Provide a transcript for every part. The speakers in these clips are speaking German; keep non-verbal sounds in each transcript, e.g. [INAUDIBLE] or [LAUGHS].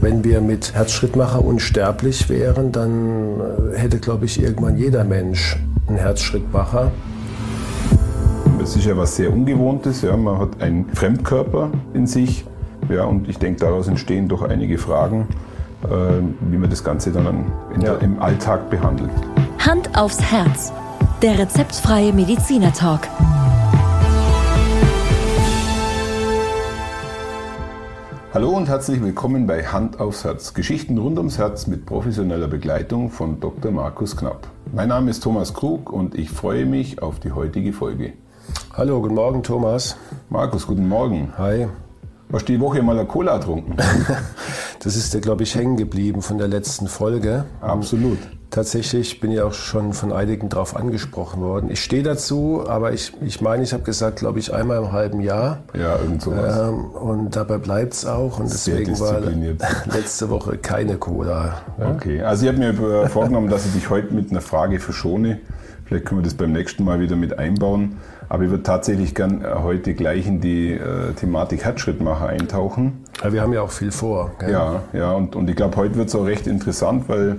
Wenn wir mit Herzschrittmacher unsterblich wären, dann äh, hätte, glaube ich, irgendwann jeder Mensch einen Herzschrittmacher. Es ist ja was sehr Ungewohntes. Ja. Man hat einen Fremdkörper in sich. Ja, und ich denke, daraus entstehen doch einige Fragen, äh, wie man das Ganze dann ja. der, im Alltag behandelt. Hand aufs Herz. Der rezeptfreie Mediziner Hallo und herzlich willkommen bei Hand aufs Herz. Geschichten rund ums Herz mit professioneller Begleitung von Dr. Markus Knapp. Mein Name ist Thomas Krug und ich freue mich auf die heutige Folge. Hallo, guten Morgen Thomas. Markus, guten Morgen. Hi. Hast du die Woche mal eine Cola getrunken? [LAUGHS] das ist dir, glaube ich, hängen geblieben von der letzten Folge. Absolut. Tatsächlich bin ich auch schon von einigen darauf angesprochen worden. Ich stehe dazu, aber ich, ich meine, ich habe gesagt, glaube ich, einmal im halben Jahr. Ja, irgend sowas. Ähm, und dabei bleibt es auch. Und Sehr deswegen war [LAUGHS] letzte Woche keine Cola. Ja? Okay, also ich habe mir vorgenommen, dass ich dich heute mit einer Frage verschone. Vielleicht können wir das beim nächsten Mal wieder mit einbauen. Aber ich würde tatsächlich gern äh, heute gleich in die äh, Thematik Herzschrittmacher eintauchen. Ja, wir haben ja auch viel vor. Gell? Ja, ja, und, und ich glaube, heute wird es auch recht interessant, weil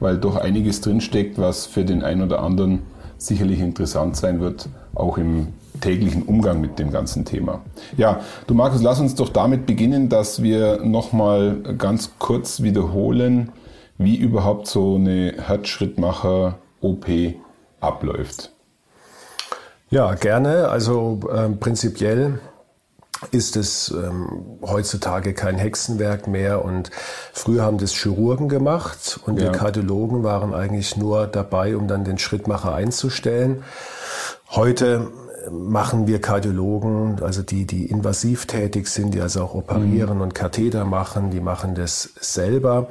weil doch einiges drinsteckt, was für den einen oder anderen sicherlich interessant sein wird, auch im täglichen Umgang mit dem ganzen Thema. Ja, du Markus, lass uns doch damit beginnen, dass wir nochmal ganz kurz wiederholen, wie überhaupt so eine Herzschrittmacher-OP abläuft. Ja, gerne. Also äh, prinzipiell ist es ähm, heutzutage kein Hexenwerk mehr und früher haben das Chirurgen gemacht und ja. die Kardiologen waren eigentlich nur dabei, um dann den Schrittmacher einzustellen. Heute machen wir Kardiologen, also die, die invasiv tätig sind, die also auch operieren mhm. und Katheter machen, die machen das selber.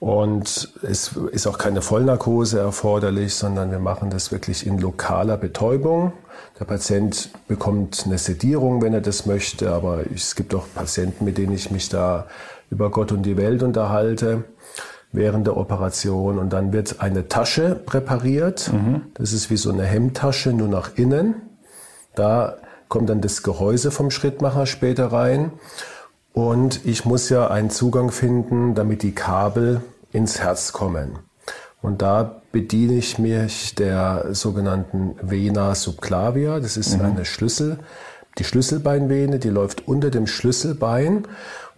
Und es ist auch keine Vollnarkose erforderlich, sondern wir machen das wirklich in lokaler Betäubung. Der Patient bekommt eine Sedierung, wenn er das möchte, aber es gibt auch Patienten, mit denen ich mich da über Gott und die Welt unterhalte während der Operation. Und dann wird eine Tasche präpariert. Mhm. Das ist wie so eine Hemdtasche, nur nach innen. Da kommt dann das Gehäuse vom Schrittmacher später rein. Und ich muss ja einen Zugang finden, damit die Kabel ins Herz kommen. Und da bediene ich mich der sogenannten Vena subclavia. Das ist mhm. eine Schlüssel, die Schlüsselbeinvene, die läuft unter dem Schlüsselbein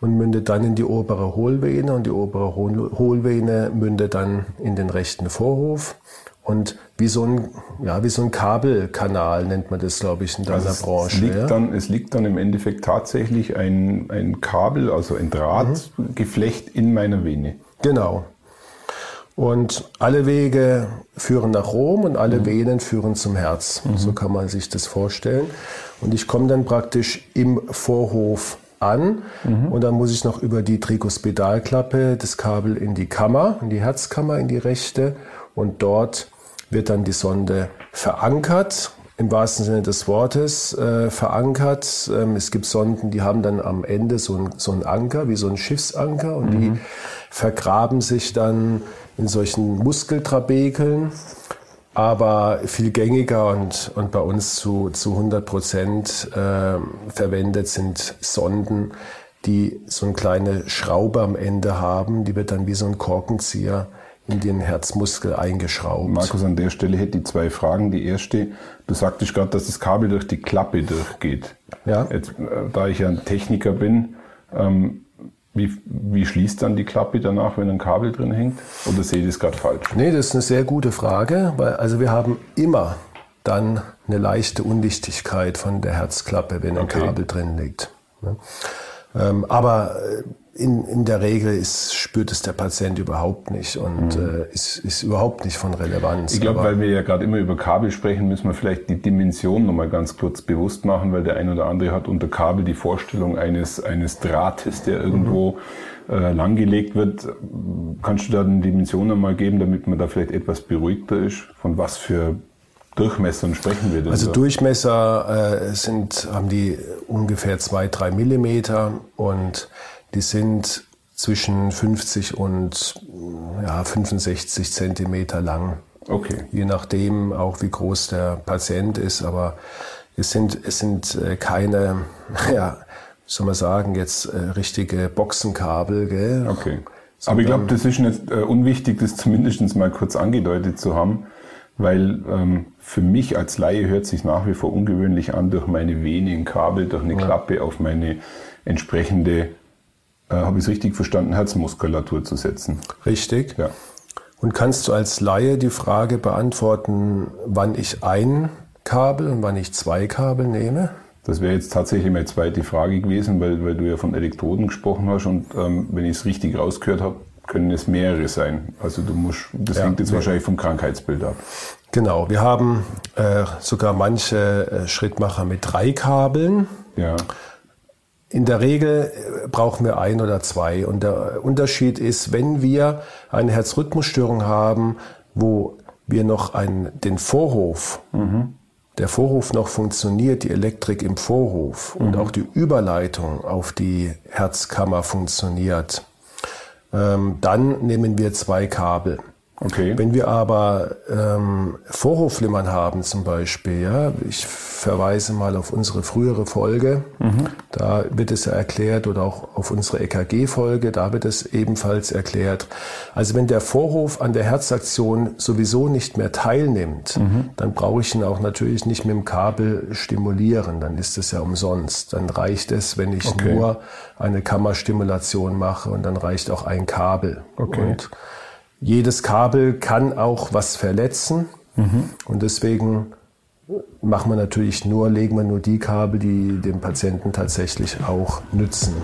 und mündet dann in die obere Hohlvene und die obere Hohlvene mündet dann in den rechten Vorhof. Und wie so ein, ja, wie so ein Kabelkanal nennt man das, glaube ich, in deiner also Branche. Es liegt, ja? dann, es liegt dann im Endeffekt tatsächlich ein, ein Kabel, also ein Drahtgeflecht mhm. in meiner Vene. Genau. Und alle Wege führen nach Rom und alle mhm. Venen führen zum Herz. Mhm. So kann man sich das vorstellen. Und ich komme dann praktisch im Vorhof an mhm. und dann muss ich noch über die Trikospedalklappe das Kabel in die Kammer, in die Herzkammer, in die rechte und dort wird dann die Sonde verankert im wahrsten Sinne des Wortes äh, verankert. Ähm, es gibt Sonden, die haben dann am Ende so ein, so ein Anker, wie so ein Schiffsanker, und mhm. die vergraben sich dann in solchen Muskeltrabekeln, aber viel gängiger und, und bei uns zu, zu 100 Prozent äh, verwendet sind Sonden, die so eine kleine Schraube am Ende haben, die wird dann wie so ein Korkenzieher in den Herzmuskel eingeschraubt. Markus, an der Stelle hätte ich zwei Fragen. Die erste, du sagtest gerade, dass das Kabel durch die Klappe durchgeht. Ja. Jetzt, äh, da ich ja ein Techniker bin, ähm, wie, wie schließt dann die Klappe danach, wenn ein Kabel drin hängt? Oder sehe ich das gerade falsch? Nee, das ist eine sehr gute Frage, weil also wir haben immer dann eine leichte Undichtigkeit von der Herzklappe, wenn ein okay. Kabel drin liegt. Ne? Ähm, aber äh, in, in der Regel ist, spürt es der Patient überhaupt nicht und mhm. äh, ist, ist überhaupt nicht von Relevanz. Ich glaube, weil wir ja gerade immer über Kabel sprechen, müssen wir vielleicht die Dimension nochmal ganz kurz bewusst machen, weil der ein oder andere hat unter Kabel die Vorstellung eines, eines Drahtes, der irgendwo mhm. äh, langgelegt wird. Kannst du da eine Dimension nochmal geben, damit man da vielleicht etwas beruhigter ist? Von was für Durchmessern sprechen wir denn? Also so? Durchmesser äh, sind, haben die ungefähr zwei, drei Millimeter und die sind zwischen 50 und ja, 65 Zentimeter lang. Okay. Je nachdem auch wie groß der Patient ist, aber es sind, es sind äh, keine, [LAUGHS] ja, soll man sagen, jetzt äh, richtige Boxenkabel. Gell? Okay. Aber ich glaube, das ist nicht äh, unwichtig, das zumindest mal kurz angedeutet zu haben, weil ähm, für mich als Laie hört sich nach wie vor ungewöhnlich an, durch meine wenigen Kabel, durch eine ja. Klappe auf meine entsprechende, äh, habe ich es richtig verstanden, Herzmuskulatur zu setzen. Richtig. Ja. Und kannst du als Laie die Frage beantworten, wann ich ein Kabel und wann ich zwei Kabel nehme? Das wäre jetzt tatsächlich meine zweite Frage gewesen, weil, weil du ja von Elektroden gesprochen hast und ähm, wenn ich es richtig rausgehört habe, können es mehrere sein. Also du musst, das ja, hängt jetzt wahrscheinlich vom Krankheitsbild ab. Genau, wir haben äh, sogar manche äh, Schrittmacher mit drei Kabeln. Ja. In der Regel äh, brauchen wir ein oder zwei. Und der Unterschied ist, wenn wir eine Herzrhythmusstörung haben, wo wir noch einen, den Vorhof mhm der Vorhof noch funktioniert, die Elektrik im Vorhof mhm. und auch die Überleitung auf die Herzkammer funktioniert, ähm, dann nehmen wir zwei Kabel. Okay. Wenn wir aber ähm, Vorhofflimmern haben zum Beispiel, ja, ich verweise mal auf unsere frühere Folge, mhm. da wird es ja erklärt, oder auch auf unsere EKG-Folge, da wird es ebenfalls erklärt. Also wenn der Vorhof an der Herzaktion sowieso nicht mehr teilnimmt, mhm. dann brauche ich ihn auch natürlich nicht mit dem Kabel stimulieren, dann ist es ja umsonst. Dann reicht es, wenn ich okay. nur eine Kammerstimulation mache und dann reicht auch ein Kabel. Okay. Und jedes Kabel kann auch was verletzen mhm. und deswegen machen wir natürlich nur, legen wir nur die Kabel, die dem Patienten tatsächlich auch nützen.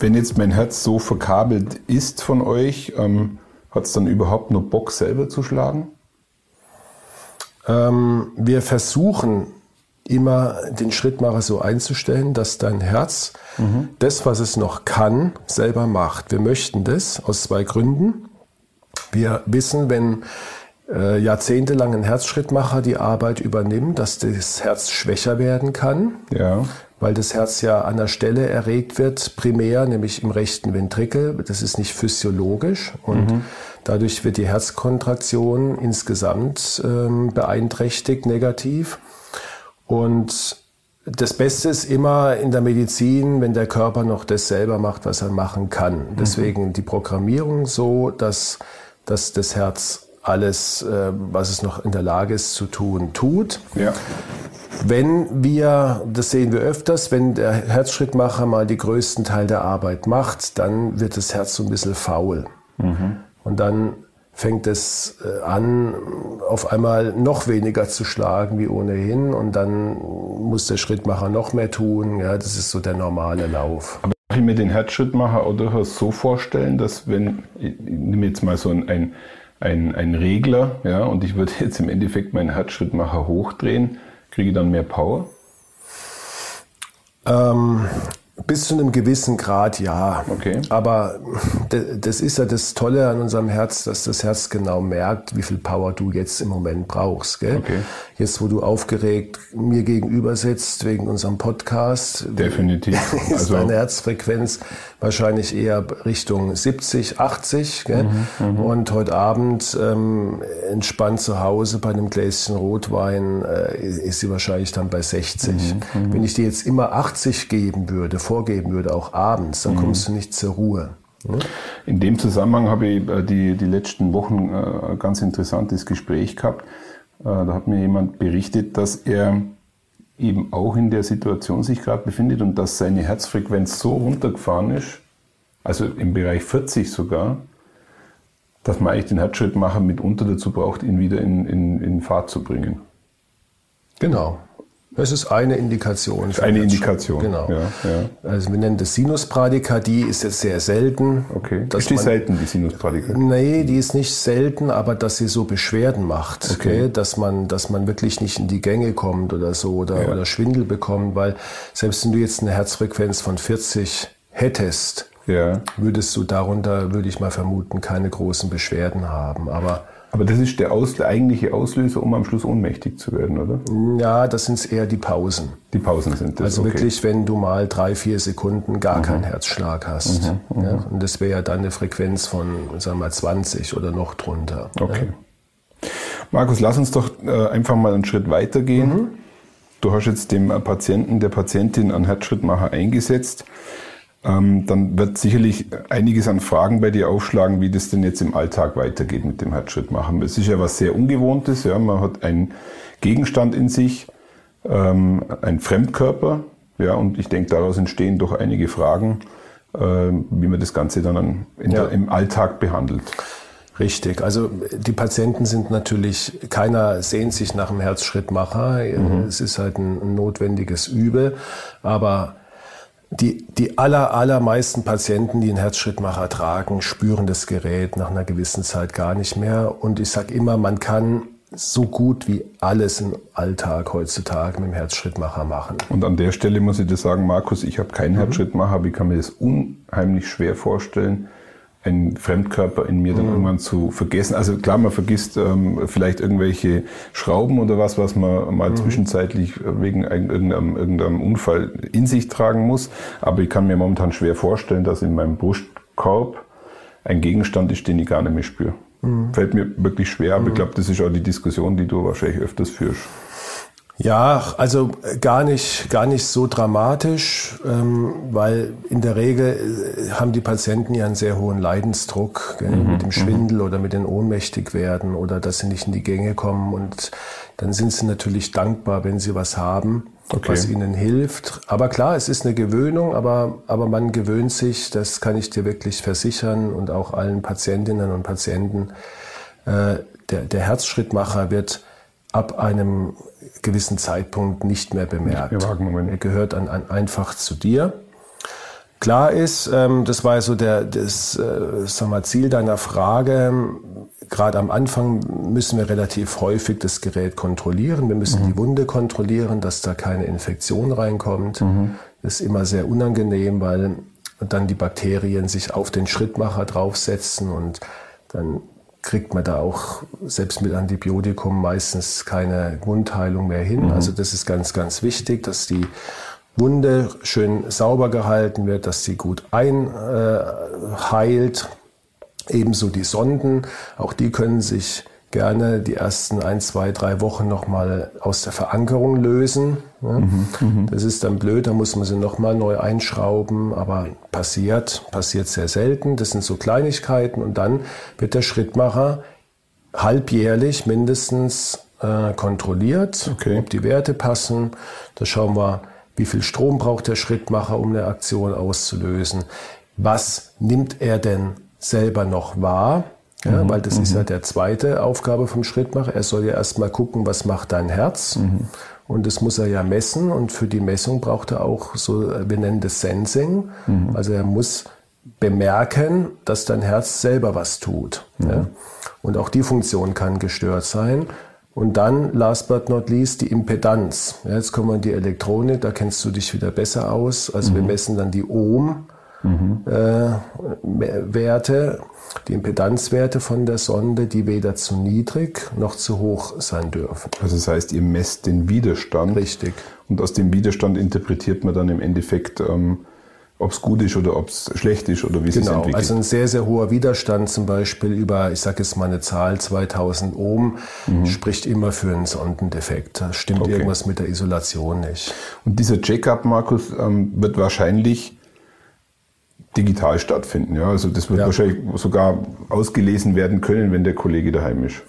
Wenn jetzt mein Herz so verkabelt ist von euch, ähm, hat es dann überhaupt nur Bock selber zu schlagen? Ähm, wir versuchen immer den Schrittmacher so einzustellen, dass dein Herz mhm. das, was es noch kann, selber macht. Wir möchten das aus zwei Gründen. Wir wissen, wenn äh, jahrzehntelang ein Herzschrittmacher die Arbeit übernimmt, dass das Herz schwächer werden kann. Ja. Weil das Herz ja an der Stelle erregt wird, primär, nämlich im rechten Ventrikel. Das ist nicht physiologisch. Und mhm. Dadurch wird die Herzkontraktion insgesamt ähm, beeinträchtigt, negativ. Und das Beste ist immer in der Medizin, wenn der Körper noch das selber macht, was er machen kann. Mhm. Deswegen die Programmierung so, dass, dass das Herz alles, äh, was es noch in der Lage ist zu tun, tut. Ja. Wenn wir, das sehen wir öfters, wenn der Herzschrittmacher mal die größten Teil der Arbeit macht, dann wird das Herz so ein bisschen faul. Mhm. Und dann fängt es äh, an, auf einmal noch weniger zu schlagen wie ohnehin und dann muss der Schrittmacher noch mehr tun. Ja, das ist so der normale Lauf. Aber ich mir den Herzschrittmacher auch durchaus so vorstellen, dass wenn, ich nehme jetzt mal so ein, ein, ein Regler, ja, und ich würde jetzt im Endeffekt meinen Herzschrittmacher hochdrehen, kriege ich dann mehr Power? Ähm, bis zu einem gewissen Grad ja. Okay. Aber das ist ja das Tolle an unserem Herz, dass das Herz genau merkt, wie viel Power du jetzt im Moment brauchst. Gell? Okay. Jetzt, wo du aufgeregt mir gegenüber sitzt wegen unserem Podcast. Definitiv. [LAUGHS] Ist also deine Herzfrequenz wahrscheinlich eher Richtung 70, 80. Gell? Mhm, mhm, Und heute Abend ähm, entspannt zu Hause bei einem Gläschen Rotwein äh, ist sie wahrscheinlich dann bei 60. Mhm, mhm, Wenn ich dir jetzt immer 80 geben würde, vorgeben würde, auch abends, dann mhm. kommst du nicht zur Ruhe. Ne? In dem Zusammenhang habe ich äh, die, die letzten Wochen äh, ein ganz interessantes Gespräch gehabt. Äh, da hat mir jemand berichtet, dass er eben auch in der Situation sich gerade befindet und dass seine Herzfrequenz so runtergefahren ist, also im Bereich 40 sogar, dass man eigentlich den Herzschrittmacher mitunter dazu braucht, ihn wieder in, in, in Fahrt zu bringen. Genau. Das ist eine Indikation. Eine Indikation. Genau. Ja, ja. Also wir nennen das Sinusbradykardie, ist jetzt sehr selten. Okay. Ist die man, selten, die Sinusbradykardie? Nee, die ist nicht selten, aber dass sie so Beschwerden macht, okay. okay? dass man, dass man wirklich nicht in die Gänge kommt oder so oder, ja. oder Schwindel bekommt, weil selbst wenn du jetzt eine Herzfrequenz von 40 hättest, ja. würdest du darunter, würde ich mal vermuten, keine großen Beschwerden haben. Aber Aber das ist der, Aus, der eigentliche Auslöser, um am Schluss ohnmächtig zu werden, oder? Ja, das sind eher die Pausen. Die Pausen sind das. Also okay. wirklich, wenn du mal drei, vier Sekunden gar mhm. keinen Herzschlag hast. Mhm, mhm. ja, und das wäre ja dann eine Frequenz von, sagen wir mal, 20 oder noch drunter. Okay. Ja. Markus, lass uns doch äh, einfach mal einen Schritt weitergehen. Mhm. Du hast jetzt dem Patienten, der Patientin einen Herzschrittmacher eingesetzt ähm, dann wird sicherlich einiges an Fragen bei dir aufschlagen, wie das denn jetzt im Alltag weitergeht mit dem Herzschrittmachen. Es ist ja was sehr Ungewohntes. Ja. Man hat einen Gegenstand in sich, ähm, einen Fremdkörper. Ja, und ich denke, daraus entstehen doch einige Fragen, äh, wie man das Ganze dann ja. der, im Alltag behandelt. Richtig. Also die Patienten sind natürlich, keiner sehnt sich nach einem Herzschrittmacher. Mhm. Es ist halt ein notwendiges Übel. Aber die, die aller, allermeisten Patienten, die einen Herzschrittmacher tragen, spüren das Gerät nach einer gewissen Zeit gar nicht mehr. Und ich sage immer, man kann so gut wie alles im Alltag heutzutage mit dem Herzschrittmacher machen. Und an der Stelle muss ich dir sagen, Markus, ich habe keinen mhm. Herzschrittmacher, aber ich kann mir das unheimlich schwer vorstellen, einen Fremdkörper in mir dann mhm. irgendwann zu vergessen. Also klar, man vergisst ähm, vielleicht irgendwelche Schrauben oder was, was man mal mhm. zwischenzeitlich wegen irgendeinem, irgendeinem Unfall in sich tragen muss. Aber ich kann mir momentan schwer vorstellen, dass in meinem Brustkorb ein Gegenstand ist, den ich gar nicht mehr spüre. Mhm. Fällt mir wirklich schwer, aber ich mhm. glaube, das ist auch die Diskussion, die du wahrscheinlich öfters führst. Ja, also gar nicht, gar nicht so dramatisch, ähm, weil in der Regel äh, haben die Patienten ja einen sehr hohen Leidensdruck gell, mhm, mit dem mhm. Schwindel oder mit den ohnmächtig werden oder dass sie nicht in die Gänge kommen und dann sind sie natürlich dankbar, wenn sie was haben, okay. was ihnen hilft. Aber klar, es ist eine Gewöhnung, aber, aber man gewöhnt sich, das kann ich dir wirklich versichern und auch allen Patientinnen und Patienten. Äh, der, der Herzschrittmacher wird ab einem gewissen Zeitpunkt nicht mehr bemerkt. Er gehört an, an einfach zu dir. Klar ist, ähm, das war so der, das äh, sag mal, Ziel deiner Frage. Gerade am Anfang müssen wir relativ häufig das Gerät kontrollieren. Wir müssen mhm. die Wunde kontrollieren, dass da keine Infektion reinkommt. Mhm. Das ist immer sehr unangenehm, weil dann die Bakterien sich auf den Schrittmacher draufsetzen und dann kriegt man da auch selbst mit Antibiotikum meistens keine Wundheilung mehr hin. Mhm. Also das ist ganz, ganz wichtig, dass die Wunde schön sauber gehalten wird, dass sie gut einheilt. Äh, Ebenso die Sonden, auch die können sich gerne die ersten ein, zwei, drei Wochen nochmal aus der Verankerung lösen. Mhm, mhm, das ist dann blöd, da muss man sie nochmal neu einschrauben, aber passiert, passiert sehr selten. Das sind so Kleinigkeiten und dann wird der Schrittmacher halbjährlich mindestens äh, kontrolliert, okay. ob die Werte passen. Da schauen wir, wie viel Strom braucht der Schrittmacher, um eine Aktion auszulösen. Was nimmt er denn selber noch wahr? Ja, mhm. Weil das mhm. ist ja der zweite Aufgabe vom Schrittmacher. Er soll ja erstmal gucken, was macht dein Herz. Mhm. Und das muss er ja messen. Und für die Messung braucht er auch so, wir nennen das Sensing. Mhm. Also er muss bemerken, dass dein Herz selber was tut. Ja? Mhm. Und auch die Funktion kann gestört sein. Und dann, last but not least, die Impedanz. Ja, jetzt kommen wir in die Elektronik, da kennst du dich wieder besser aus. Also wir mhm. messen dann die Ohm mhm. äh, Werte, die Impedanzwerte von der Sonde, die weder zu niedrig noch zu hoch sein dürfen. Also das heißt, ihr messt den Widerstand. Richtig. Und aus dem Widerstand interpretiert man dann im Endeffekt, ähm, ob es gut ist oder ob es schlecht ist oder wie genau, es entwickelt. Also ein sehr, sehr hoher Widerstand zum Beispiel über, ich sage jetzt mal eine Zahl, 2000 Ohm, mhm. spricht immer für einen Sondendefekt. Da stimmt okay. irgendwas mit der Isolation nicht. Und dieser Checkup, Markus, ähm, wird wahrscheinlich digital stattfinden. Ja? Also das wird ja. wahrscheinlich sogar ausgelesen werden können, wenn der Kollege daheim ist.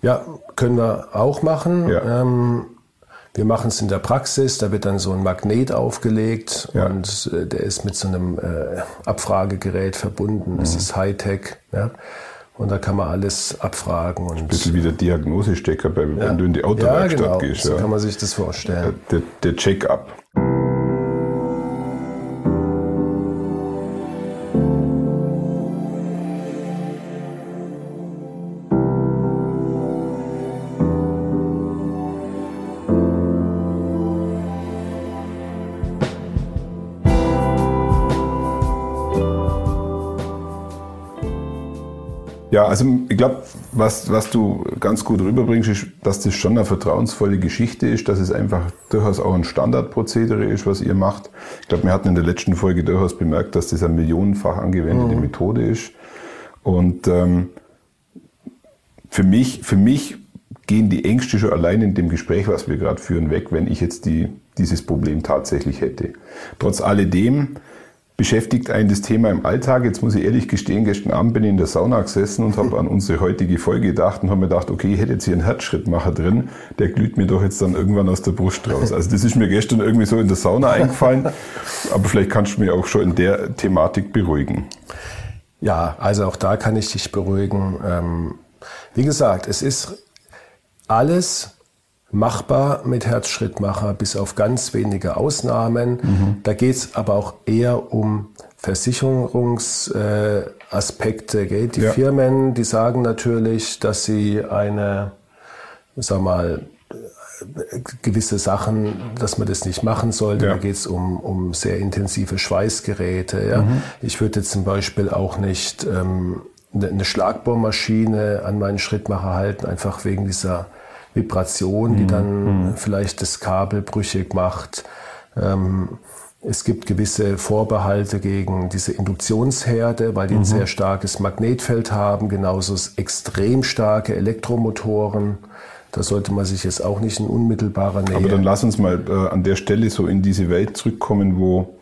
Ja, können wir auch machen. Ja. Ähm, wir machen es in der Praxis, da wird dann so ein Magnet aufgelegt ja. und äh, der ist mit so einem äh, Abfragegerät verbunden. Das mhm. ist Hightech. Ja? Und da kann man alles abfragen. Und ein bisschen wie der Diagnosestecker, wenn ja. du in die Autowerkstatt ja, genau. gehst. So kann man sich das vorstellen. Der, der Check-up. Ja, also ich glaube, was, was du ganz gut rüberbringst, ist, dass das schon eine vertrauensvolle Geschichte ist, dass es einfach durchaus auch ein Standardprozedere ist, was ihr macht. Ich glaube, wir hatten in der letzten Folge durchaus bemerkt, dass das eine millionenfach angewendete mhm. Methode ist. Und ähm, für mich, für mich gehen die Ängste schon allein in dem Gespräch, was wir gerade führen, weg, wenn ich jetzt die, dieses Problem tatsächlich hätte. Trotz alledem beschäftigt einen das Thema im Alltag. Jetzt muss ich ehrlich gestehen, gestern Abend bin ich in der Sauna gesessen und habe an unsere heutige Folge gedacht und habe mir gedacht, okay, ich hätte jetzt hier einen Herzschrittmacher drin, der glüht mir doch jetzt dann irgendwann aus der Brust raus. Also das ist mir gestern irgendwie so in der Sauna eingefallen, aber vielleicht kannst du mich auch schon in der Thematik beruhigen. Ja, also auch da kann ich dich beruhigen. Ähm, wie gesagt, es ist alles machbar mit Herzschrittmacher, bis auf ganz wenige Ausnahmen. Mhm. Da geht es aber auch eher um Versicherungsaspekte. Äh, die ja. Firmen, die sagen natürlich, dass sie eine, sag mal, gewisse Sachen, dass man das nicht machen sollte. Ja. Da geht es um, um sehr intensive Schweißgeräte. Ja. Mhm. Ich würde zum Beispiel auch nicht ähm, eine Schlagbohrmaschine an meinen Schrittmacher halten, einfach wegen dieser Vibration, die mhm. dann mhm. vielleicht das Kabel brüchig macht. Ähm, es gibt gewisse Vorbehalte gegen diese Induktionsherde, weil die ein mhm. sehr starkes Magnetfeld haben, genauso extrem starke Elektromotoren. Da sollte man sich jetzt auch nicht in unmittelbarer Nähe. Aber dann lass uns mal äh, an der Stelle so in diese Welt zurückkommen, wo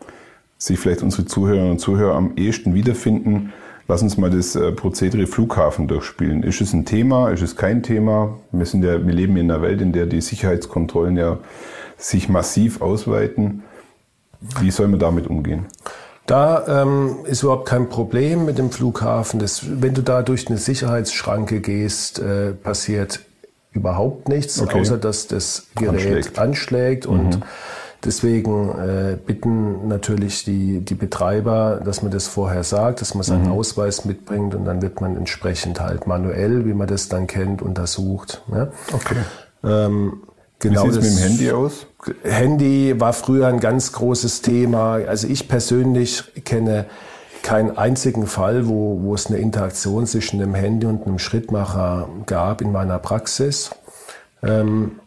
sich vielleicht unsere Zuhörerinnen und Zuhörer am ehesten wiederfinden. Lass uns mal das äh, Prozedere Flughafen durchspielen. Ist es ein Thema? Ist es kein Thema? Wir, sind ja, wir leben in einer Welt, in der die Sicherheitskontrollen ja sich massiv ausweiten. Wie soll man damit umgehen? Da ähm, ist überhaupt kein Problem mit dem Flughafen. Das, wenn du da durch eine Sicherheitsschranke gehst, äh, passiert überhaupt nichts, okay. außer dass das Gerät anschlägt, anschlägt und mhm. Deswegen äh, bitten natürlich die, die Betreiber, dass man das vorher sagt, dass man seinen mhm. Ausweis mitbringt und dann wird man entsprechend halt manuell, wie man das dann kennt, untersucht. Ja? Okay. Ähm, genau wie sieht es mit dem Handy aus? Handy war früher ein ganz großes Thema. Also ich persönlich kenne keinen einzigen Fall, wo, wo es eine Interaktion zwischen dem Handy und einem Schrittmacher gab in meiner Praxis. Ähm,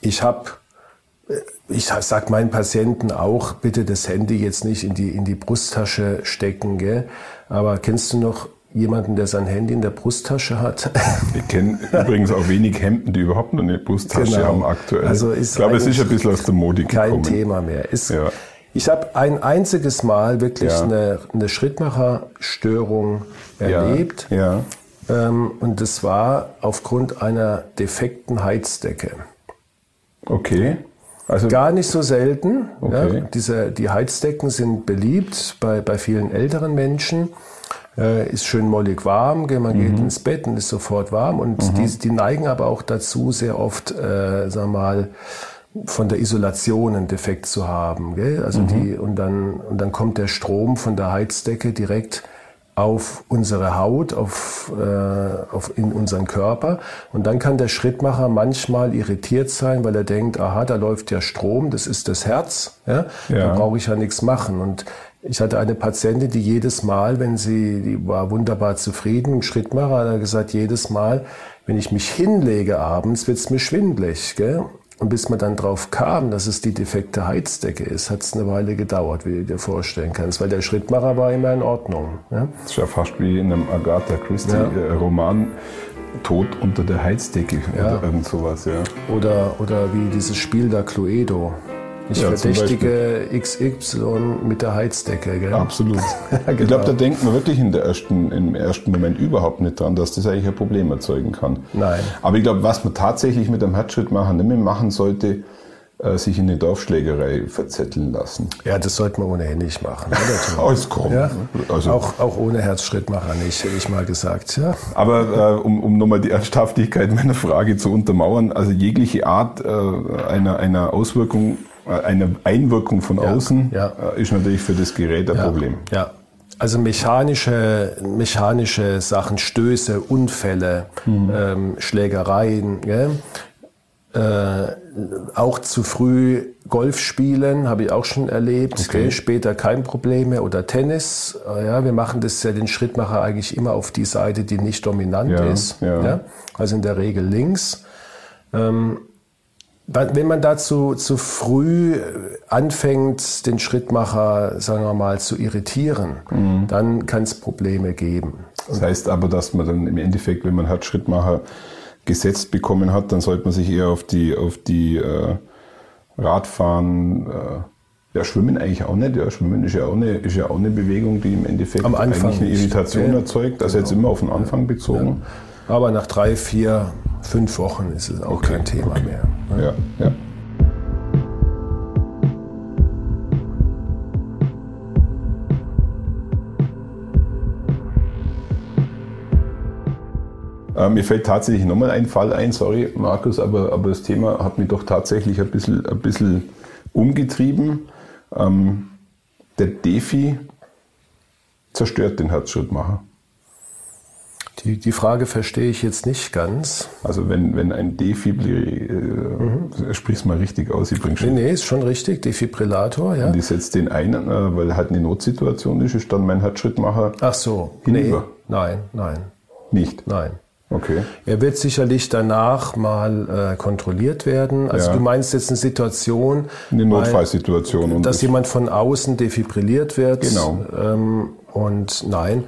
ich habe ich sag meinen Patienten auch, bitte das Handy jetzt nicht in die, in die Brusttasche stecken. Gell? Aber kennst du noch jemanden, der sein Handy in der Brusttasche hat? [LAUGHS] Ich kenne übrigens auch wenig Hemden, die überhaupt noch eine Brusttasche genau. haben aktuell. Also ist ich glaube, es ist ein bisschen aus der Mode gekommen. Kein Thema mehr. Ist, ja. Ich habe ein einziges Mal wirklich ja. eine, eine Schrittmacherstörung erlebt. Ja. ja. Ähm, und das war aufgrund einer defekten Heizdecke. Okay. Also Gar nicht so selten. Okay. Ja, diese, die Heizdecken sind beliebt bei, bei vielen älteren Menschen. Äh, ist schön mollig warm, man mhm. geht ins Bett und ist sofort warm. Und mhm. die, die neigen aber auch dazu, sehr oft, äh, sag mal, von der Isolation einen Defekt zu haben. Gell? Also mhm. die, und dann, und dann kommt der Strom von der Heizdecke direkt auf unsere Haut, auf, äh, auf in unseren Körper. Und dann kann der Schrittmacher manchmal irritiert sein, weil er denkt, aha, da läuft ja Strom, das ist das Herz, ja, ja. da brauche ich ja nichts machen. Und ich hatte eine Patientin, die jedes Mal, wenn sie, die war wunderbar zufrieden, ein Schrittmacher, hat er gesagt, jedes Mal, wenn ich mich hinlege abends, wird's mir schwindlig. Gell? Und bis man dann drauf kam, dass es die defekte Heizdecke ist, hat es eine Weile gedauert, wie du dir vorstellen kannst, weil der Schrittmacher war immer in Ordnung. Ja? Das ist ja fast wie in einem Agatha Christie-Roman. Ja. Tod unter der Heizdecke ja. oder irgend sowas, ja. Oder, oder wie dieses Spiel da Cluedo. Ich ja, verdächtige XY mit der Heizdecke. Gell? Absolut. [LAUGHS] genau. Ich glaube, da denkt man wirklich in der ersten, im ersten Moment überhaupt nicht dran, dass das eigentlich ein Problem erzeugen kann. Nein. Aber ich glaube, was man tatsächlich mit einem Herzschrittmacher nicht mehr machen sollte, äh, sich in eine Dorfschlägerei verzetteln lassen. Ja, das sollte man ohnehin nicht machen. [LAUGHS] Alles kommt. Ja? Also, auch, auch ohne Herzschrittmacher nicht, hätte ich mal gesagt. Ja. Aber äh, um, um nochmal die Ernsthaftigkeit meiner Frage zu untermauern, also jegliche Art äh, einer, einer Auswirkung eine Einwirkung von außen ja, äh, ist natürlich für das Gerät ein ja, Problem. Ja. Also mechanische, mechanische Sachen, Stöße, Unfälle, mhm. ähm, Schlägereien? Äh, auch zu früh Golf spielen, habe ich auch schon erlebt. Okay. Später kein Problem mehr. Oder Tennis. Äh, ja, wir machen das ja den Schrittmacher eigentlich immer auf die Seite, die nicht dominant ist. Also in der Regel links. Ähm, wenn man dazu zu früh anfängt, den Schrittmacher, sagen wir mal, zu irritieren, mhm. dann kann es Probleme geben. Das heißt aber, dass man dann im Endeffekt, wenn man Herzschrittmacher gesetzt bekommen hat, dann sollte man sich eher auf die, auf die äh, Radfahren, äh, ja, Schwimmen eigentlich auch nicht. Ja, Schwimmen ist ja auch eine, ist ja auch eine Bewegung, die im Endeffekt Am Anfang eigentlich eine Irritation ja, erzeugt. Also genau. jetzt immer auf den Anfang bezogen. Ja. Aber nach drei, vier, fünf Wochen ist es auch okay. kein Thema okay. mehr. Ne? Ja, ja. Äh, mir fällt tatsächlich nochmal ein Fall ein, sorry Markus, aber, aber das Thema hat mich doch tatsächlich ein bisschen, ein bisschen umgetrieben. Ähm, der Defi zerstört den Herzschrittmacher. Die, die Frage verstehe ich jetzt nicht ganz. Also wenn, wenn ein Defibrillator, äh, mhm. sprich's mal richtig aus übrigens. Nee, nee, ist schon richtig, Defibrillator, ja. Und ich setze den ein, äh, weil halt eine Notsituation ist, ist dann mein Herzschrittmacher Ach so, hinüber. Nee, nein, nein. Nicht? Nein. Okay. Er wird sicherlich danach mal äh, kontrolliert werden. Also ja. du meinst jetzt eine Situation, eine Notfallsituation, weil, dass jemand von außen defibrilliert wird. Genau. Ähm, und nein,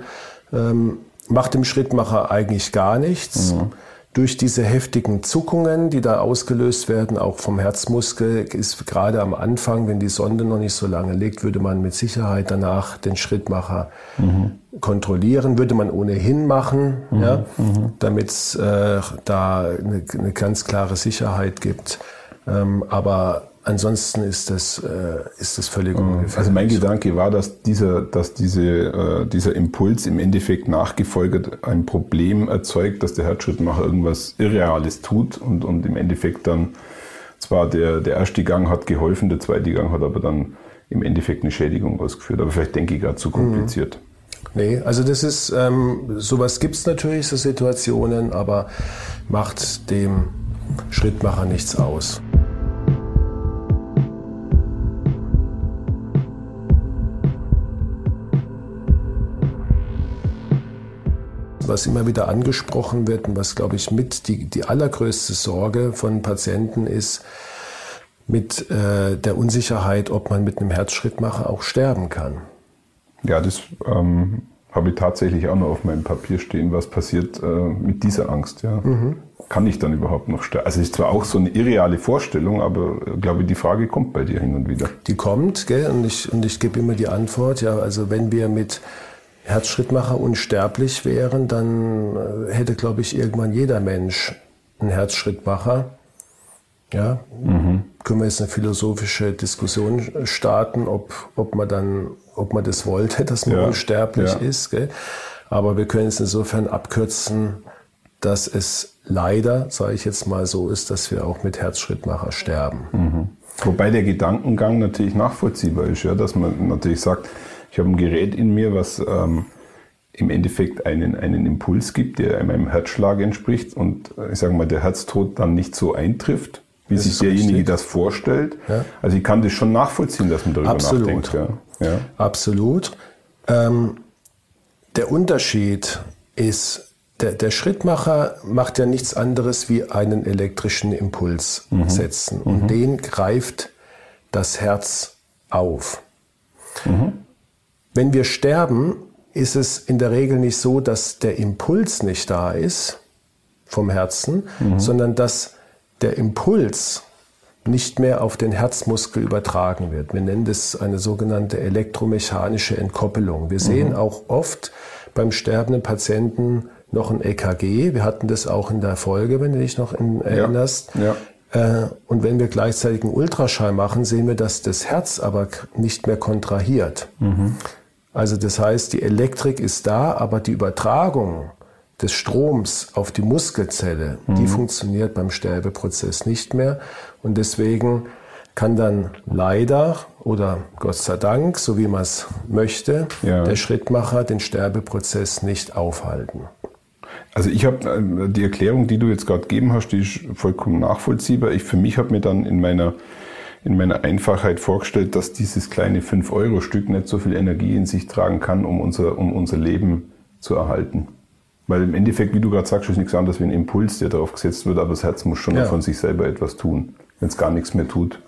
ähm, macht dem Schrittmacher eigentlich gar nichts. Mhm. Durch diese heftigen Zuckungen, die da ausgelöst werden, auch vom Herzmuskel, ist gerade am Anfang, wenn die Sonde noch nicht so lange liegt, würde man mit Sicherheit danach den Schrittmacher mhm. kontrollieren, würde man ohnehin machen, mhm. ja, mhm. damit es äh, da eine, eine, ganz klare Sicherheit gibt. Ähm, aber Ansonsten ist das, äh, ist das völlig mhm. ungefährlich. Also mein Gedanke war, dass dieser, dass diese, äh, dieser Impuls im Endeffekt nachgefolgert ein Problem erzeugt, dass der Herzschrittmacher irgendwas Irreales tut und, und im Endeffekt dann zwar der, der erste Gang hat geholfen, der zweite Gang hat aber dann im Endeffekt eine Schädigung ausgeführt. Aber vielleicht denke ich gerade zu kompliziert. Mhm. Nee, also das ist, ähm, sowas gibt es natürlich, so Situationen, aber macht dem Schrittmacher nichts aus. Was immer wieder angesprochen wird und was, glaube ich, mit die, die allergrößte Sorge von Patienten ist, mit äh, der Unsicherheit, ob man mit einem Herzschrittmacher auch sterben kann. Ja, das ähm, habe ich tatsächlich auch noch auf meinem Papier stehen, was passiert äh, mit dieser Angst. Ja. Mhm. Kann ich dann überhaupt noch sterben? Also es ist zwar auch so eine irreale Vorstellung, aber äh, glaube ich, die Frage kommt bei dir hin und wieder. Die kommt, gell? Und ich, und ich gebe immer die Antwort, ja, also wenn wir mit Herzschrittmacher unsterblich wären, dann äh, hätte, glaube ich, irgendwann jeder Mensch einen Herzschrittmacher. Ja, mhm. können wir jetzt eine philosophische Diskussion starten, ob, ob man dann, ob man das wollte, [LAUGHS] dass man ja. unsterblich ja. ist. Gell? Aber wir können es insofern abkürzen, dass es leider, sage ich jetzt mal so ist, dass wir auch mit Herzschrittmacher sterben. Mhm. Wobei der Gedankengang natürlich nachvollziehbar ist, ja, dass man natürlich sagt, ich habe ein Gerät in mir, was ähm, im Endeffekt einen, einen Impuls gibt, der meinem Herzschlag entspricht und äh, ich sage mal, der Herztod dann nicht so eintrifft, wie das sich derjenige richtig. das vorstellt. Ja. Also ich kann das schon nachvollziehen, dass man darüber Absolut. nachdenkt. Ja. Ja. Absolut. Ähm, der Unterschied ist, der, der, Schrittmacher macht ja nichts anderes wie einen elektrischen Impuls mhm. setzen. Und mhm. den greift das Herz auf. Mhm. Wenn wir sterben, ist es in der Regel nicht so, dass der Impuls nicht da ist vom Herzen, mhm. sondern dass der Impuls nicht mehr auf den Herzmuskel übertragen wird. Wir nennen das eine sogenannte elektromechanische Entkoppelung. Wir sehen mhm. auch oft beim sterbenden Patienten noch ein EKG. Wir hatten das auch in der Folge, wenn du dich noch erinnerst. Ja. Ja. Äh, und wenn wir gleichzeitig einen Ultraschall machen, sehen wir, dass das Herz aber nicht mehr kontrahiert. Mhm. Also das heißt, die Elektrik ist da, aber die Übertragung des Stroms auf die Muskelzelle, mhm. die funktioniert beim Sterbeprozess nicht mehr. Und deswegen kann dann leider oder Gott sei Dank, so wie man es möchte, ja. der Schrittmacher den Sterbeprozess nicht aufhalten. Also ich habe äh, die Erklärung, die du jetzt gerade gegeben hast, die ist vollkommen nachvollziehbar. Ich für mich habe mir dann in meiner in meiner Einfachheit vorgestellt, dass dieses kleine 5-Euro-Stück nicht so viel Energie in sich tragen kann, um unser, um unser Leben zu erhalten. Weil im Endeffekt, wie du gerade sagst, ist nichts anderes wie ein Impuls, der darauf gesetzt wird, aber das Herz muss schon ja. von sich selber etwas tun, wenn es gar nichts mehr tut.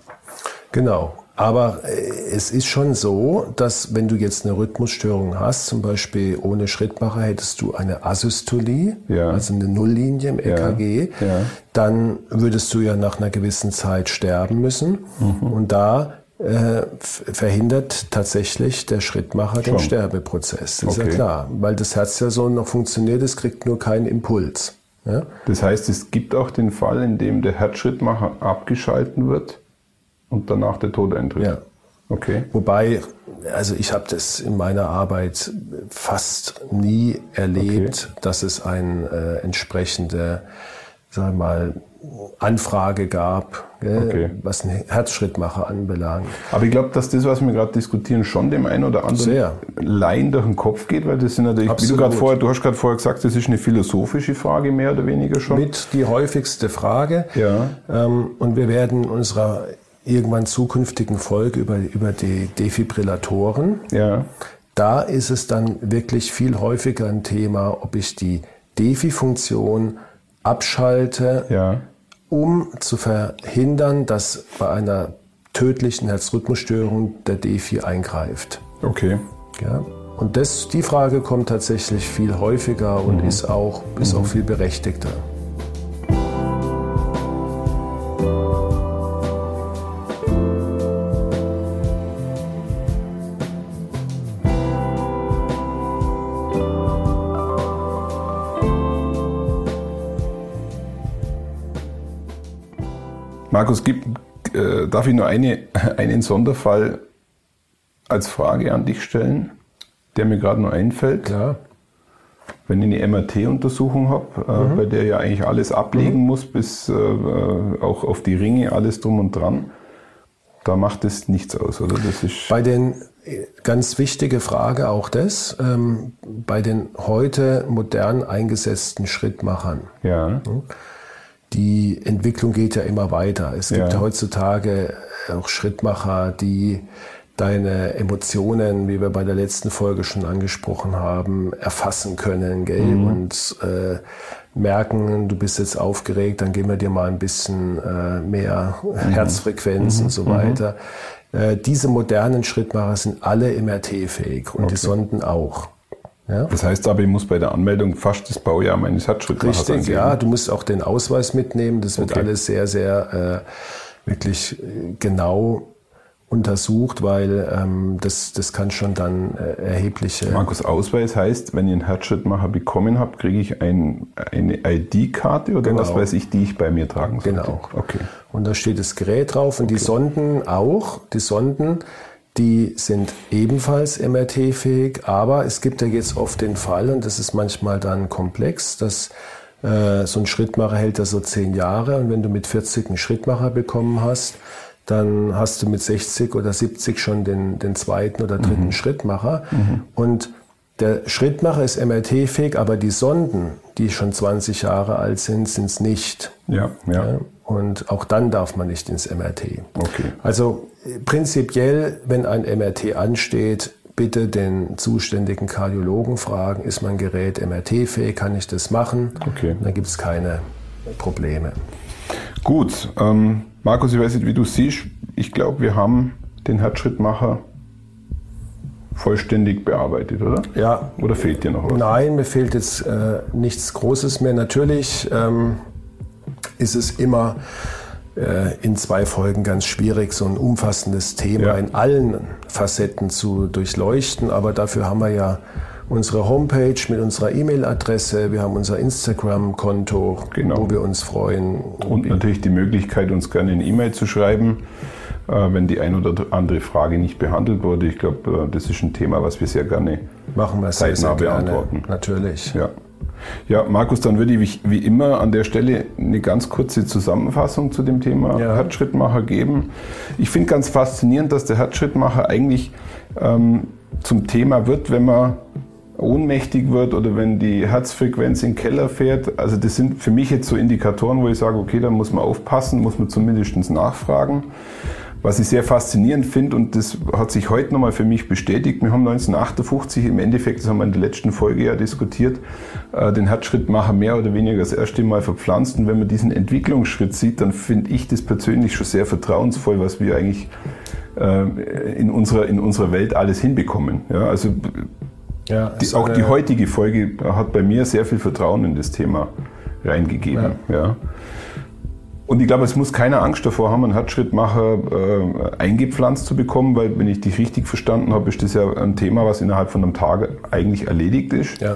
Genau. Aber äh, es ist schon so, dass wenn du jetzt eine Rhythmusstörung hast, zum Beispiel ohne Schrittmacher hättest du eine Asystolie, ja. also eine Nulllinie im EKG, ja. Ja. dann würdest du ja nach einer gewissen Zeit sterben müssen. Mhm. Und da äh, verhindert tatsächlich der Schrittmacher Schon. den Sterbeprozess. Das okay. ist ja klar, weil das Herz ja so noch funktioniert, es kriegt nur keinen Impuls. Ja? Das heißt, es gibt auch den Fall, in dem der Herzschrittmacher abgeschalten wird und danach der Tod eintritt. Ja. Okay. Wobei, also ich habe das in meiner Arbeit fast nie erlebt, okay. dass es eine äh, entsprechende, sagen wir mal, Anfrage gab, okay. was einen Herzschrittmacher anbelangt. Aber ich glaube, dass das, was wir gerade diskutieren, schon dem einen oder anderen Sehr. Laien durch den Kopf geht, weil das sind natürlich, Absolut. wie du gerade vorher, du hast gerade vorher gesagt, das ist eine philosophische Frage mehr oder weniger schon. Mit die häufigste Frage. Ja. Ähm, und wir werden unserer irgendwann zukünftigen Folge über, über die Defibrillatoren. Ja. Da ist es dann wirklich viel häufiger ein Thema, ob ich die Defi-Funktion abschalte, ja. um zu verhindern, dass bei einer tödlichen Herzrhythmusstörung der Defi eingreift. Okay. Ja. Und das, die Frage kommt tatsächlich viel häufiger und mhm. ist, auch, ist mhm. auch viel berechtigter. Markus, gibt, äh, darf ich nur eine, [LAUGHS] einen Sonderfall als Frage an dich stellen, der mir gerade nur einfällt? Klar. Wenn ich eine MRT-Untersuchung habe, äh, mhm. bei der ja eigentlich alles ablegen mhm. muss, bis äh, auch auf die Ringe, alles drum und dran, da macht es nichts aus, oder? Das ist bei den, ganz wichtige Frage auch das, ähm, bei den heute modern eingesetzten Schrittmachern. Ja. Mhm die Entwicklung geht ja immer weiter. Es gibt ja. heutzutage auch Schrittmacher, die deine Emotionen, wie wir bei der letzten Folge schon angesprochen haben, erfassen können gell? Mhm. und äh, merken, du bist jetzt aufgeregt, dann geben wir dir mal ein bisschen äh, mehr mhm. Herzfrequenz mhm. und so weiter. Mhm. Äh, diese modernen Schrittmacher sind alle MRT-fähig und okay. die Sonden auch. Ja? Das heißt aber, ich muss bei der Anmeldung fast das Baujahr meines Herzschrittmachers Richtig, angeben. ja. Du musst auch den Ausweis mitnehmen. Das wird okay. alles sehr, sehr äh, wirklich äh, genau untersucht, weil ähm, das, das kann schon dann äh, erhebliche... Markus, Ausweis heißt, wenn ich einen Herzschrittmacher bekommen habe, kriege ich ein, eine ID-Karte oder genau. was weiß ich, die ich bei mir tragen soll? Genau. Okay. Und da steht das Gerät drauf und okay. die Sonden auch. Die Sonden die sind ebenfalls MRT-fähig, aber es gibt ja jetzt oft den Fall, und das ist manchmal dann komplex, dass äh, so ein Schrittmacher hält ja so zehn Jahre und wenn du mit 40 einen Schrittmacher bekommen hast, dann hast du mit 60 oder 70 schon den, den zweiten oder dritten mhm. Schrittmacher. Mhm. Und der Schrittmacher ist MRT-fähig, aber die Sonden, die schon 20 Jahre alt sind, sind es nicht. Ja, ja, ja. Und auch dann darf man nicht ins MRT. Okay. Also prinzipiell, wenn ein MRT ansteht, bitte den zuständigen Kardiologen fragen, ist mein Gerät MRT-fähig, kann ich das machen? Okay. dann gibt es keine Probleme. Gut, ähm, Markus, ich weiß nicht, wie du siehst. Ich glaube, wir haben den Herzschrittmacher vollständig bearbeitet, oder? Ja. Oder fehlt dir noch was? Nein, mir fehlt jetzt äh, nichts Großes mehr. Natürlich ähm, ist es immer in zwei Folgen ganz schwierig, so ein umfassendes Thema ja. in allen Facetten zu durchleuchten. Aber dafür haben wir ja unsere Homepage mit unserer E-Mail-Adresse, wir haben unser Instagram-Konto, genau. wo wir uns freuen. Und natürlich die Möglichkeit, uns gerne eine E-Mail zu schreiben, äh, wenn die ein oder andere Frage nicht behandelt wurde. Ich glaube, äh, das ist ein Thema, was wir sehr gerne Machen wir sehr, sehr gerne. beantworten. Natürlich. Ja. Ja, Markus, dann würde ich wie immer an der Stelle eine ganz kurze Zusammenfassung zu dem Thema ja. Herzschrittmacher geben. Ich finde ganz faszinierend, dass der Herzschrittmacher eigentlich ähm, zum Thema wird, wenn man ohnmächtig wird oder wenn die Herzfrequenz in den Keller fährt. Also das sind für mich jetzt so Indikatoren, wo ich sage, okay, da muss man aufpassen, muss man zumindest nachfragen. Was ich sehr faszinierend finde, und das hat sich heute nochmal für mich bestätigt, wir haben 1958 im Endeffekt, das haben wir in der letzten Folge ja diskutiert, äh, den Herzschrittmacher mehr oder weniger das erste Mal verpflanzt. Und wenn man diesen Entwicklungsschritt sieht, dann finde ich das persönlich schon sehr vertrauensvoll, was wir eigentlich äh, in unserer, in unserer Welt alles hinbekommen. Ja, also ja, die, auch die heutige Folge hat bei mir sehr viel Vertrauen in das Thema reingegeben. Ja. ja. Und ich glaube, es muss keiner Angst davor haben, einen Herzschrittmacher äh, eingepflanzt zu bekommen, weil, wenn ich dich richtig verstanden habe, ist das ja ein Thema, was innerhalb von einem Tag eigentlich erledigt ist. Ja.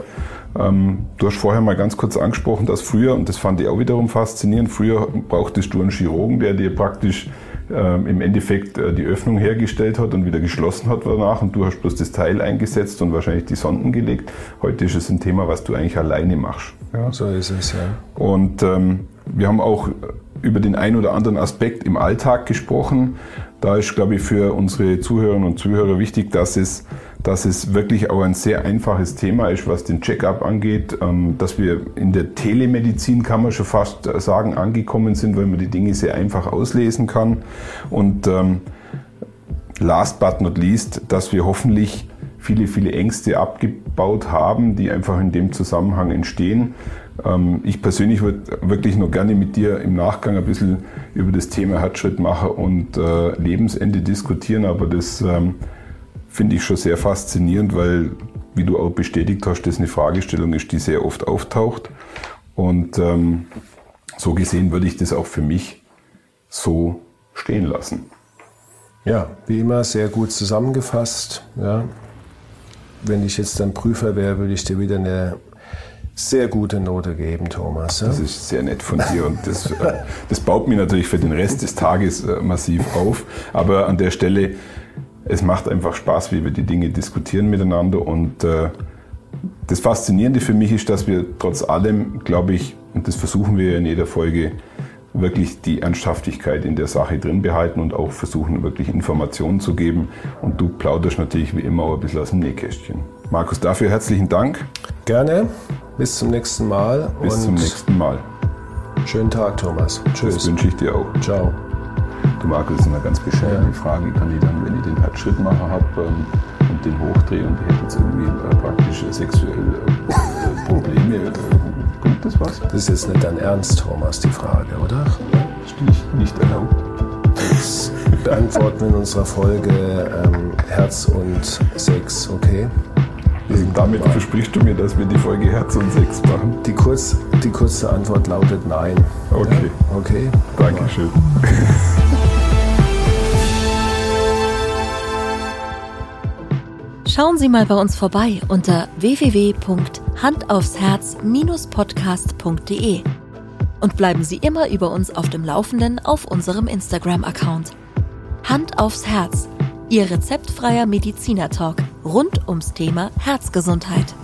Ähm, du hast vorher mal ganz kurz angesprochen, dass früher, und das fand ich auch wiederum faszinierend, früher brauchtest du einen Chirurgen, der dir praktisch ähm, im Endeffekt äh, die Öffnung hergestellt hat und wieder geschlossen hat danach und du hast bloß das Teil eingesetzt und wahrscheinlich die Sonden gelegt. Heute ist es ein Thema, was du eigentlich alleine machst. Ja, so ist es, ja. Und ähm, wir haben auch über den einen oder anderen Aspekt im Alltag gesprochen. Da ist, glaube ich, für unsere Zuhörerinnen und Zuhörer wichtig, dass es, dass es wirklich auch ein sehr einfaches Thema ist, was den Check-up angeht, ähm, dass wir in der Telemedizin, kann man schon fast sagen, angekommen sind, weil man die Dinge sehr einfach auslesen kann. Und ähm, last but not least, dass wir hoffentlich viele, viele Ängste abgebaut haben, die einfach in dem Zusammenhang entstehen. Ähm, ich persönlich würde wirklich nur gerne mit dir im Nachgang ein bisschen über das Thema Herzschrittmacher und äh, Lebensende diskutieren, aber das ähm, finde ich schon sehr faszinierend, weil, wie du auch bestätigt hast, das eine Fragestellung ist, die sehr oft auftaucht. Und ähm, so gesehen würde ich das auch für mich so stehen lassen. Ja, wie immer sehr gut zusammengefasst. Ja. Wenn ich jetzt dann Prüfer wäre, würde ich dir wieder eine sehr gute Note geben, Thomas. Das ist sehr nett von dir und das, äh, das baut mir natürlich für den Rest des Tages äh, massiv auf. Aber an der Stelle, es macht einfach Spaß, wie wir die Dinge diskutieren miteinander und äh, das Faszinierende für mich ist, dass wir trotz allem, glaube ich, und das versuchen wir in jeder Folge, wirklich die Ernsthaftigkeit in der Sache drin behalten und auch versuchen, wirklich Informationen zu geben. Und du plauderst natürlich wie immer auch ein bisschen aus dem Nähkästchen. Markus, dafür herzlichen Dank. Gerne. Bis zum nächsten Mal. Bis zum nächsten Mal. Schönen Tag, Thomas. Tschüss. Das wünsche ich dir auch. Ciao. Du Markus, das ist eine ganz bescheuerte ja. Frage. Kann ich dann, wenn ich den Herzschrittmacher habe ähm, und den hochdrehe und ich hätte jetzt irgendwie äh, praktisch sexuelle äh, Probleme, äh, bringt das was? Das ist jetzt nicht dein Ernst, Thomas, die Frage, oder? Ist nicht, nicht erlaubt. Das beantworten wir in unserer Folge ähm, Herz und Sex, okay? Also damit versprichst du mir, dass wir die Folge Herz und Sex machen? Die, kurz, die kurze Antwort lautet nein. Okay. Ja? Okay. Dankeschön. Schauen Sie mal bei uns vorbei unter www.handaufsherz-podcast.de und bleiben Sie immer über uns auf dem Laufenden auf unserem Instagram-Account. Hand aufs Herz, Ihr rezeptfreier Mediziner-Talk rund ums Thema Herzgesundheit.